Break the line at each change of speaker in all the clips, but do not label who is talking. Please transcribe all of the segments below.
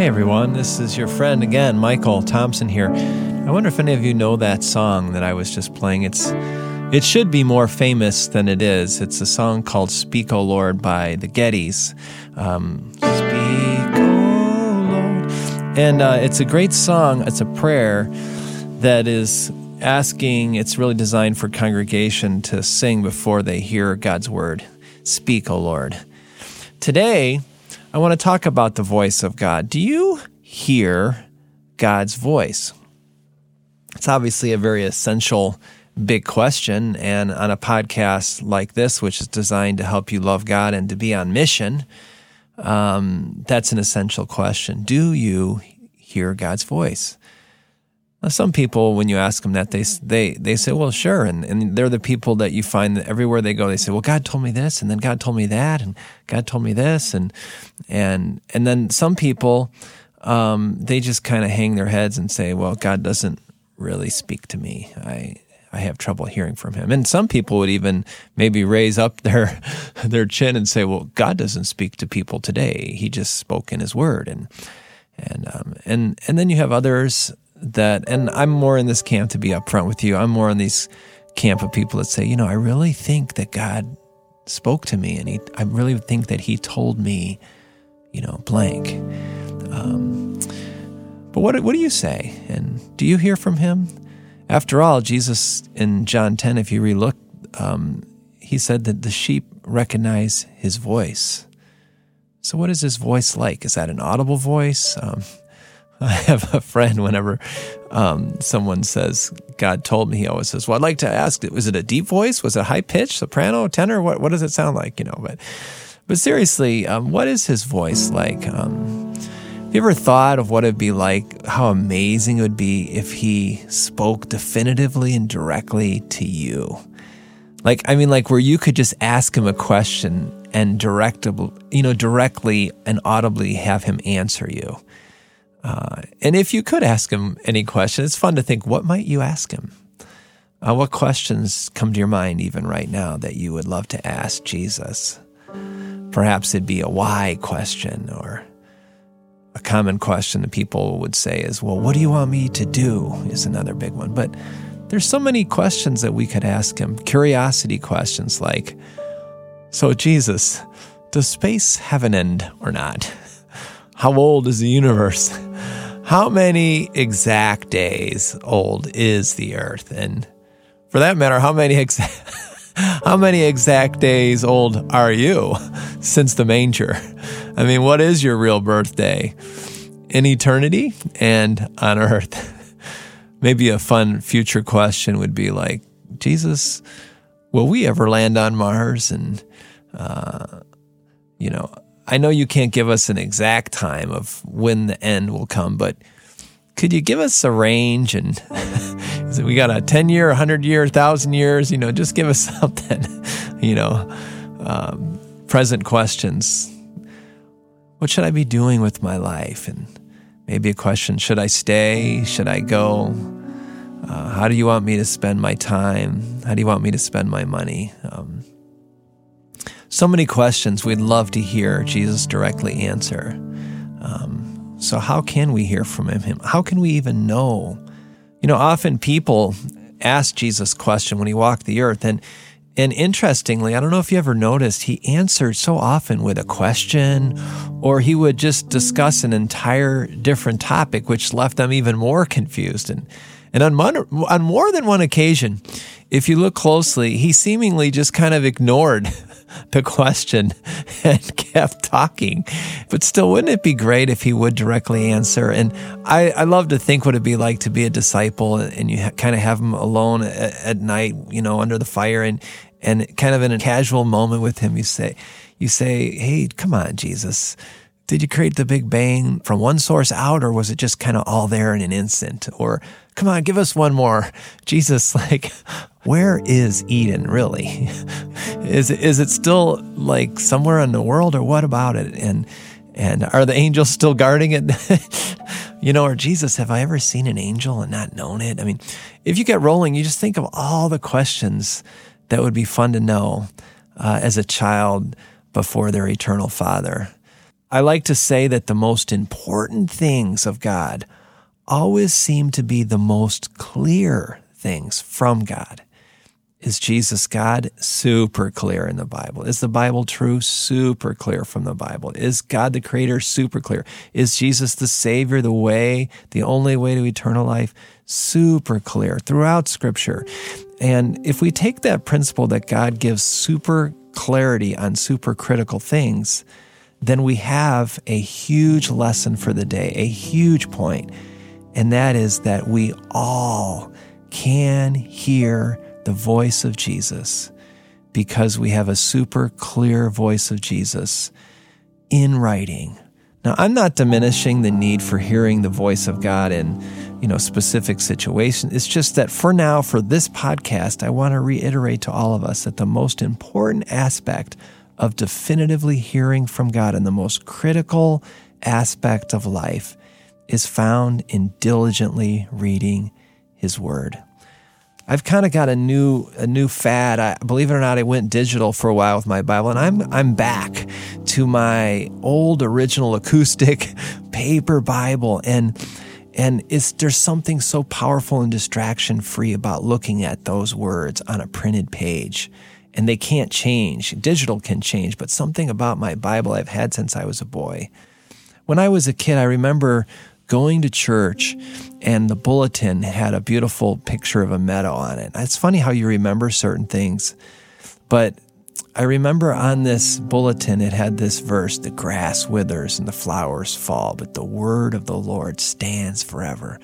Hey everyone, this is your friend again, Michael Thompson here. I wonder if any of you know that song that I was just playing. It's it should be more famous than it is. It's a song called "Speak, O Lord" by the Gettys. Um, Speak, O Lord, and uh, it's a great song. It's a prayer that is asking. It's really designed for congregation to sing before they hear God's word. Speak, O Lord. Today, I want to talk about the voice of God. Do you hear God's voice? It's obviously a very essential big question. And on a podcast like this, which is designed to help you love God and to be on mission, um, that's an essential question. Do you hear God's voice? Some people, when you ask them that, they they they say, "Well, sure," and and they're the people that you find that everywhere they go, they say, "Well, God told me this, and then God told me that, and God told me this," and and and then some people, um, they just kind of hang their heads and say, "Well, God doesn't really speak to me. I I have trouble hearing from Him." And some people would even maybe raise up their their chin and say, "Well, God doesn't speak to people today. He just spoke in His Word," and and um, and and then you have others that, and I'm more in this camp to be upfront with you. I'm more in these camp of people that say, you know, I really think that God spoke to me, and he, I really think that He told me, you know, blank. Um, but what what do you say? And do you hear from Him? After all, Jesus in John 10, if you relook, um, he said that the sheep recognize His voice. So, what is His voice like? Is that an audible voice? Um, I have a friend whenever um, someone says, God told me, he always says, Well, I'd like to ask, was it a deep voice? Was it high pitch, soprano, tenor? What, what does it sound like? You know, but, but seriously, um, what is his voice like? Um, have you ever thought of what it'd be like, how amazing it would be if he spoke definitively and directly to you? Like, I mean, like where you could just ask him a question and directable, you know, directly and audibly have him answer you. Uh, and if you could ask him any question, it's fun to think, what might you ask him? Uh, what questions come to your mind even right now that you would love to ask Jesus? Perhaps it'd be a why question or a common question that people would say is, well, what do you want me to do? Is another big one. But there's so many questions that we could ask him. Curiosity questions like, so Jesus, does space have an end or not? How old is the universe? How many exact days old is the earth? And for that matter, how many exact how many exact days old are you since the manger? I mean, what is your real birthday? In eternity and on earth. Maybe a fun future question would be like, Jesus, will we ever land on Mars? And, uh, you know, I know you can't give us an exact time of when the end will come, but could you give us a range? And we got a 10 year, 100 year, 1,000 years? You know, just give us something, you know, um, present questions. What should I be doing with my life? And maybe a question should I stay? Should I go? Uh, how do you want me to spend my time? How do you want me to spend my money? Um, so many questions we'd love to hear Jesus directly answer. Um, so, how can we hear from him? How can we even know? You know, often people ask Jesus question when he walked the earth, and and interestingly, I don't know if you ever noticed, he answered so often with a question, or he would just discuss an entire different topic, which left them even more confused. And and on, on more than one occasion, if you look closely, he seemingly just kind of ignored the question and kept talking. But still, wouldn't it be great if he would directly answer? And I, I love to think what it'd be like to be a disciple and you ha- kind of have him alone at, at night, you know, under the fire and, and kind of in a casual moment with him, you say, you say, Hey, come on, Jesus. Did you create the Big Bang from one source out, or was it just kind of all there in an instant? Or, come on, give us one more. Jesus, like, where is Eden really? is is it still like somewhere in the world, or what about it? And and are the angels still guarding it? you know, or Jesus, have I ever seen an angel and not known it? I mean, if you get rolling, you just think of all the questions that would be fun to know uh, as a child before their eternal Father. I like to say that the most important things of God always seem to be the most clear things from God. Is Jesus God? Super clear in the Bible. Is the Bible true? Super clear from the Bible. Is God the Creator? Super clear. Is Jesus the Savior, the way, the only way to eternal life? Super clear throughout Scripture. And if we take that principle that God gives super clarity on super critical things, then we have a huge lesson for the day, a huge point, and that is that we all can hear the voice of Jesus because we have a super clear voice of Jesus in writing. Now, I'm not diminishing the need for hearing the voice of God in, you know, specific situations. It's just that for now, for this podcast, I want to reiterate to all of us that the most important aspect of definitively hearing from God and the most critical aspect of life is found in diligently reading His Word. I've kind of got a new a new fad. I believe it or not, I went digital for a while with my Bible, and I'm I'm back to my old original acoustic paper Bible, and and it's there's something so powerful and distraction free about looking at those words on a printed page, and they can't change. Digital can change, but something about my Bible I've had since I was a boy. When I was a kid, I remember going to church and the bulletin had a beautiful picture of a meadow on it. It's funny how you remember certain things, but I remember on this bulletin it had this verse the grass withers and the flowers fall, but the word of the Lord stands forever.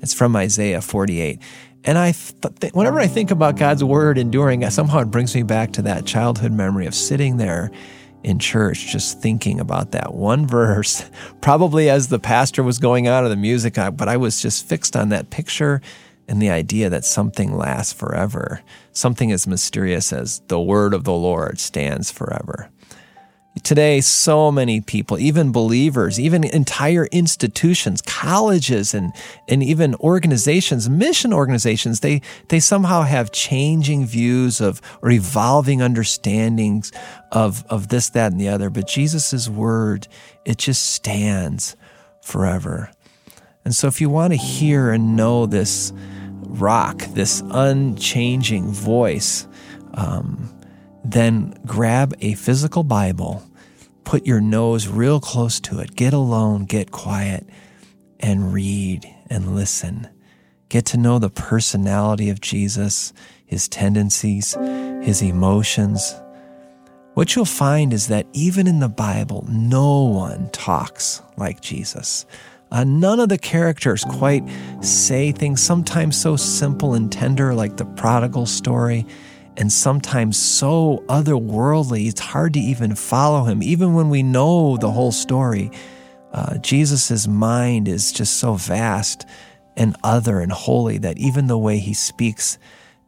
It's from Isaiah 48. And I, whenever I think about God's word enduring, somehow it brings me back to that childhood memory of sitting there in church just thinking about that one verse, probably as the pastor was going out of the music, but I was just fixed on that picture and the idea that something lasts forever. Something as mysterious as the word of the Lord stands forever. Today, so many people, even believers, even entire institutions, colleges, and, and even organizations, mission organizations, they, they somehow have changing views of or evolving understandings of, of this, that, and the other. But Jesus' word, it just stands forever. And so, if you want to hear and know this rock, this unchanging voice, um, then grab a physical Bible, put your nose real close to it, get alone, get quiet, and read and listen. Get to know the personality of Jesus, his tendencies, his emotions. What you'll find is that even in the Bible, no one talks like Jesus. Uh, none of the characters quite say things sometimes so simple and tender, like the prodigal story and sometimes so otherworldly, it's hard to even follow him. Even when we know the whole story, uh, Jesus' mind is just so vast and other and holy that even the way he speaks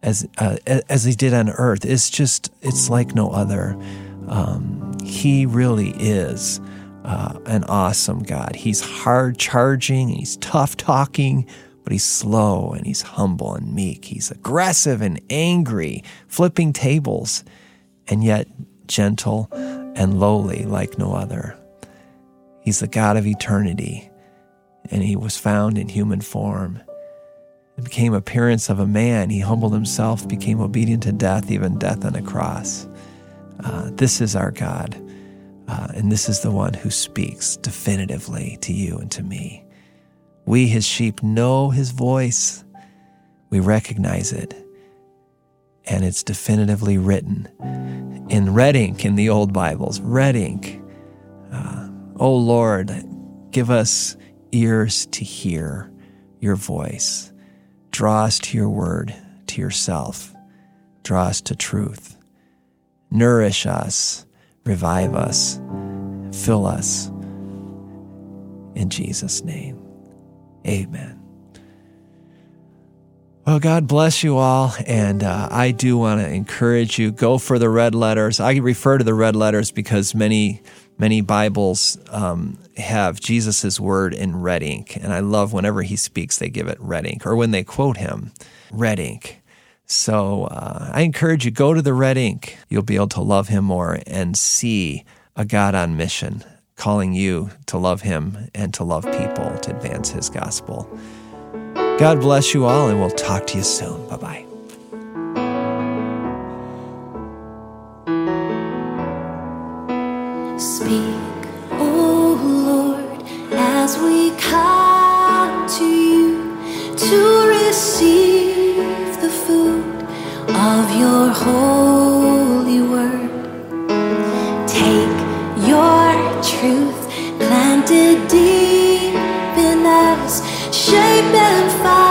as, uh, as he did on earth is just, it's like no other. Um, he really is uh, an awesome God. He's hard charging, he's tough talking, but he's slow and he's humble and meek. He's aggressive and angry, flipping tables, and yet gentle and lowly like no other. He's the God of eternity, and he was found in human form. It became appearance of a man. He humbled himself, became obedient to death, even death on a cross. Uh, this is our God, uh, and this is the one who speaks definitively to you and to me. We, his sheep, know his voice. We recognize it. And it's definitively written in red ink in the old Bibles, red ink. Uh, oh Lord, give us ears to hear your voice. Draw us to your word, to yourself. Draw us to truth. Nourish us, revive us, fill us. In Jesus' name. Amen. Well, God bless you all. And uh, I do want to encourage you go for the red letters. I refer to the red letters because many, many Bibles um, have Jesus' word in red ink. And I love whenever he speaks, they give it red ink, or when they quote him, red ink. So uh, I encourage you go to the red ink. You'll be able to love him more and see a God on mission calling you to love Him and to love people to advance His gospel. God bless you all, and we'll talk to you soon. Bye bye.
Speak, O Lord, as we come to you to receive the food of your holy planted deep in us, shape and find.